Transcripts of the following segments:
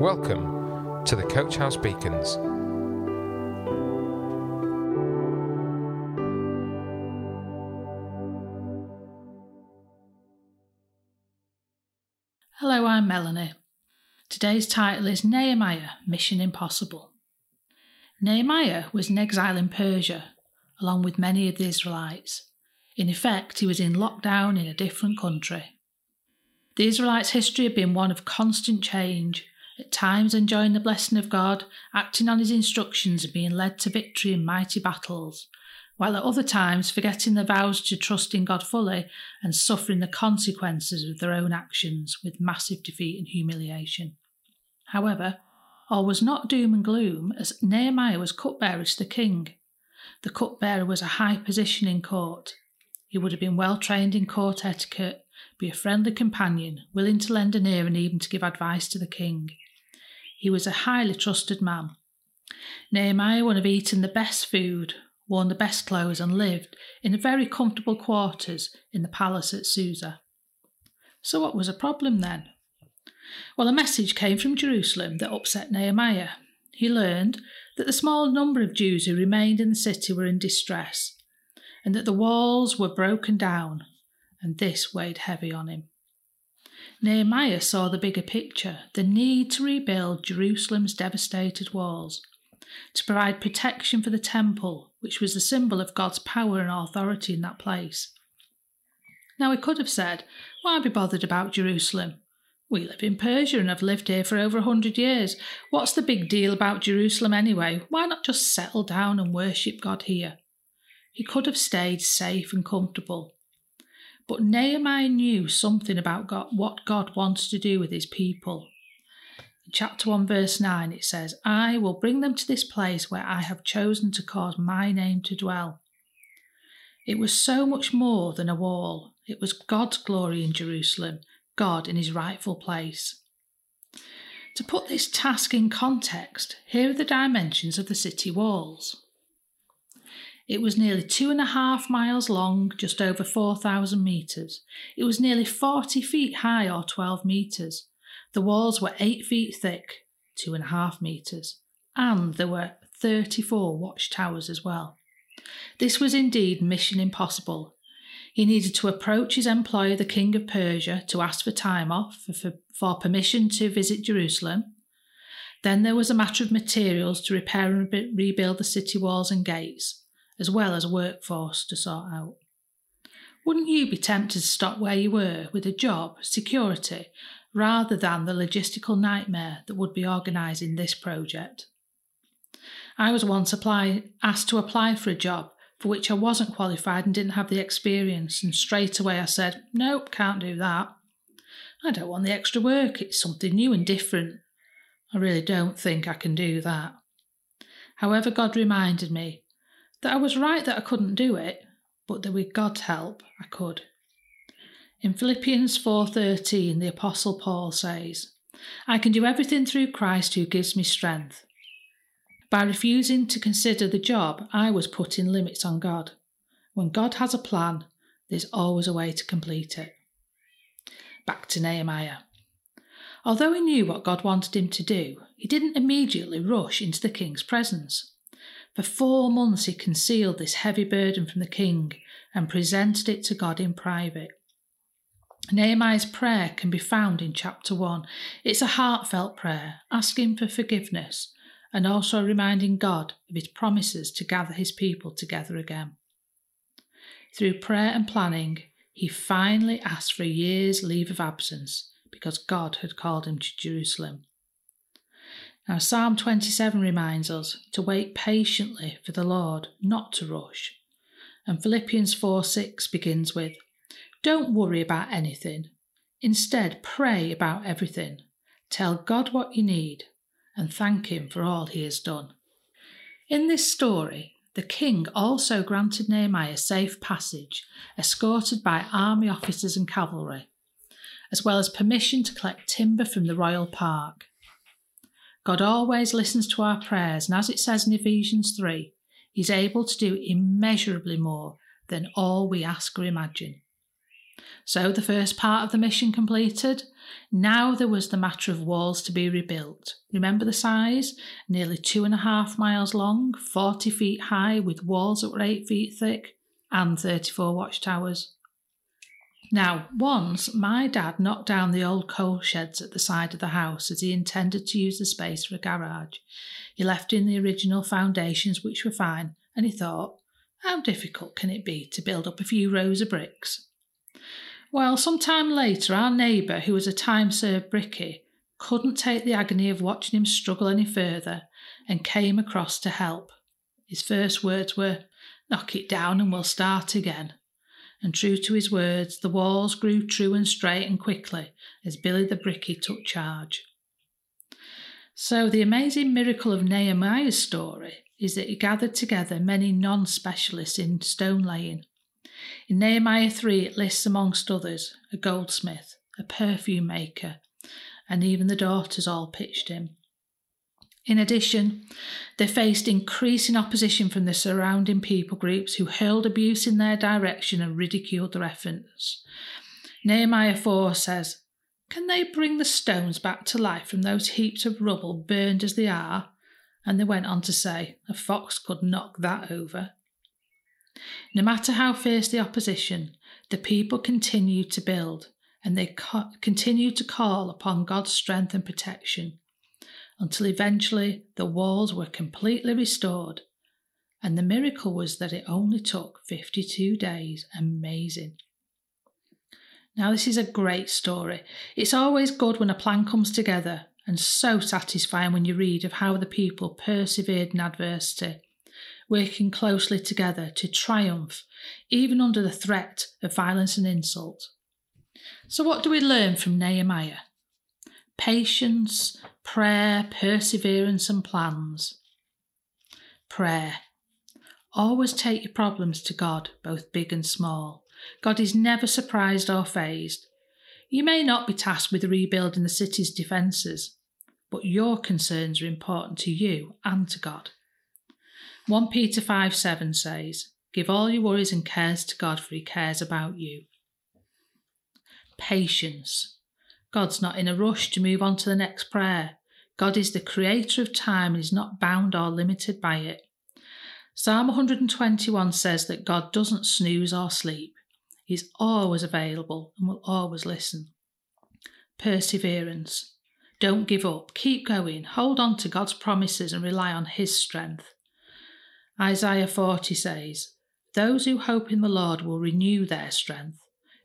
Welcome to the Coach House Beacons. Hello, I'm Melanie. Today's title is Nehemiah Mission Impossible. Nehemiah was in exile in Persia, along with many of the Israelites. In effect, he was in lockdown in a different country. The Israelites' history had been one of constant change, at times enjoying the blessing of God, acting on his instructions and being led to victory in mighty battles, while at other times forgetting their vows to trust in God fully and suffering the consequences of their own actions with massive defeat and humiliation. However, all was not doom and gloom, as Nehemiah was cupbearer to the king. The cupbearer was a high position in court. He would have been well trained in court etiquette, be a friendly companion, willing to lend an ear and even to give advice to the king. He was a highly trusted man. Nehemiah would have eaten the best food, worn the best clothes, and lived in the very comfortable quarters in the palace at Susa. So, what was the problem then? Well, a message came from Jerusalem that upset Nehemiah. He learned that the small number of Jews who remained in the city were in distress, and that the walls were broken down, and this weighed heavy on him. Nehemiah saw the bigger picture the need to rebuild Jerusalem's devastated walls, to provide protection for the temple, which was the symbol of God's power and authority in that place. Now, he could have said, Why be bothered about Jerusalem? We live in Persia and have lived here for over a hundred years. What's the big deal about Jerusalem anyway? Why not just settle down and worship God here? He could have stayed safe and comfortable. But Nehemiah knew something about God, what God wants to do with his people. In chapter 1, verse 9, it says, I will bring them to this place where I have chosen to cause my name to dwell. It was so much more than a wall. It was God's glory in Jerusalem, God in his rightful place. To put this task in context, here are the dimensions of the city walls. It was nearly two and a half miles long, just over 4,000 metres. It was nearly 40 feet high, or 12 metres. The walls were 8 feet thick, two and a half metres, and there were 34 watchtowers as well. This was indeed mission impossible, he needed to approach his employer, the King of Persia, to ask for time off for, for permission to visit Jerusalem. Then there was a matter of materials to repair and rebuild the city walls and gates, as well as workforce to sort out. Wouldn't you be tempted to stop where you were with a job, security, rather than the logistical nightmare that would be organising this project? I was once apply, asked to apply for a job for which I wasn't qualified and didn't have the experience, and straight away I said, Nope, can't do that. I don't want the extra work, it's something new and different. I really don't think I can do that. However, God reminded me that I was right that I couldn't do it, but that with God's help I could. In Philippians 4:13 the apostle Paul says, I can do everything through Christ who gives me strength. By refusing to consider the job, I was putting limits on God. When God has a plan, there's always a way to complete it. Back to Nehemiah. Although he knew what God wanted him to do, he didn't immediately rush into the king's presence. For four months he concealed this heavy burden from the king and presented it to God in private. Nehemiah's prayer can be found in chapter 1. It's a heartfelt prayer, asking for forgiveness and also reminding God of his promises to gather his people together again. Through prayer and planning, he finally asked for a year's leave of absence because God had called him to Jerusalem. Now, Psalm 27 reminds us to wait patiently for the Lord, not to rush. And Philippians 4 6 begins with, Don't worry about anything. Instead, pray about everything. Tell God what you need and thank him for all he has done. In this story, the king also granted Nehemiah safe passage, escorted by army officers and cavalry, as well as permission to collect timber from the royal park. God always listens to our prayers, and as it says in Ephesians 3, He's able to do immeasurably more than all we ask or imagine. So the first part of the mission completed. Now there was the matter of walls to be rebuilt. Remember the size? Nearly two and a half miles long, 40 feet high, with walls that were eight feet thick, and 34 watchtowers. Now, once my dad knocked down the old coal sheds at the side of the house as he intended to use the space for a garage. He left in the original foundations, which were fine, and he thought, how difficult can it be to build up a few rows of bricks? Well, some time later, our neighbour, who was a time served brickie, couldn't take the agony of watching him struggle any further and came across to help. His first words were, Knock it down and we'll start again. And true to his words, the walls grew true and straight and quickly as Billy the brickie took charge. So, the amazing miracle of Nehemiah's story is that he gathered together many non specialists in stone laying in Nehemiah 3, it lists, amongst others, a goldsmith, a perfume maker, and even the daughters all pitched in. In addition, they faced increasing opposition from the surrounding people groups who hurled abuse in their direction and ridiculed their efforts. Nehemiah 4 says, Can they bring the stones back to life from those heaps of rubble burned as they are? And they went on to say, A fox could knock that over. No matter how fierce the opposition, the people continued to build and they co- continued to call upon God's strength and protection until eventually the walls were completely restored. And the miracle was that it only took 52 days. Amazing. Now, this is a great story. It's always good when a plan comes together, and so satisfying when you read of how the people persevered in adversity working closely together to triumph, even under the threat of violence and insult. So, what do we learn from Nehemiah? Patience, prayer, perseverance, and plans. Prayer. Always take your problems to God, both big and small. God is never surprised or fazed. You may not be tasked with rebuilding the city's defences, but your concerns are important to you and to God. 1 Peter 5 7 says, Give all your worries and cares to God, for he cares about you. Patience. God's not in a rush to move on to the next prayer. God is the creator of time and is not bound or limited by it. Psalm 121 says that God doesn't snooze or sleep. He's always available and will always listen. Perseverance. Don't give up. Keep going. Hold on to God's promises and rely on His strength. Isaiah 40 says, Those who hope in the Lord will renew their strength.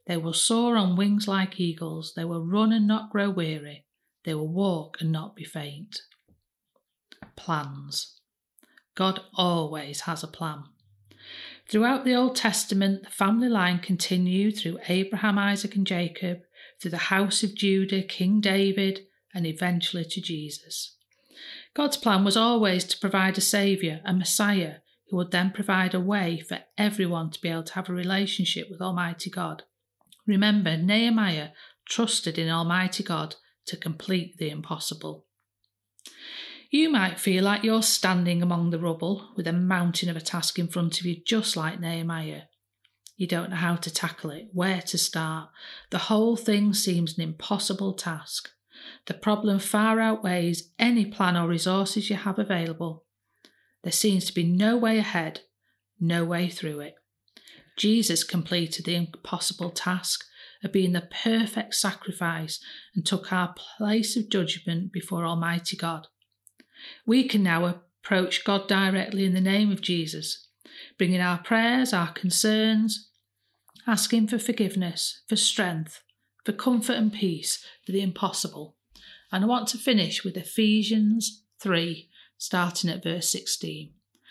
They will soar on wings like eagles. They will run and not grow weary. They will walk and not be faint. Plans. God always has a plan. Throughout the Old Testament, the family line continued through Abraham, Isaac, and Jacob, through the house of Judah, King David, and eventually to Jesus. God's plan was always to provide a Saviour, a Messiah, who would then provide a way for everyone to be able to have a relationship with Almighty God. Remember, Nehemiah trusted in Almighty God to complete the impossible. You might feel like you're standing among the rubble with a mountain of a task in front of you, just like Nehemiah. You don't know how to tackle it, where to start. The whole thing seems an impossible task. The problem far outweighs any plan or resources you have available. There seems to be no way ahead, no way through it. Jesus completed the impossible task of being the perfect sacrifice and took our place of judgment before Almighty God. We can now approach God directly in the name of Jesus, bringing our prayers, our concerns, asking for forgiveness, for strength, for comfort and peace for the impossible. And I want to finish with Ephesians 3 starting at verse 16.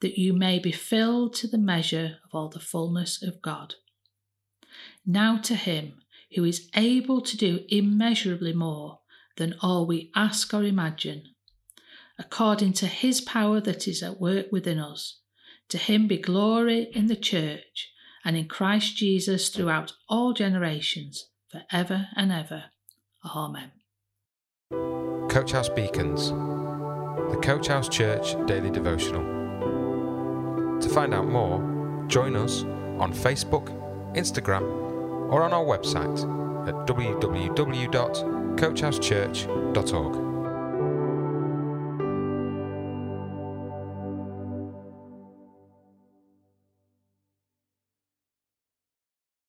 that you may be filled to the measure of all the fullness of God. Now to him who is able to do immeasurably more than all we ask or imagine, according to his power that is at work within us. To him be glory in the church and in Christ Jesus throughout all generations, for ever and ever. Amen. Coach House Beacons, the Coach House Church Daily Devotional. Find out more, join us on Facebook, Instagram, or on our website at www.coachhousechurch.org.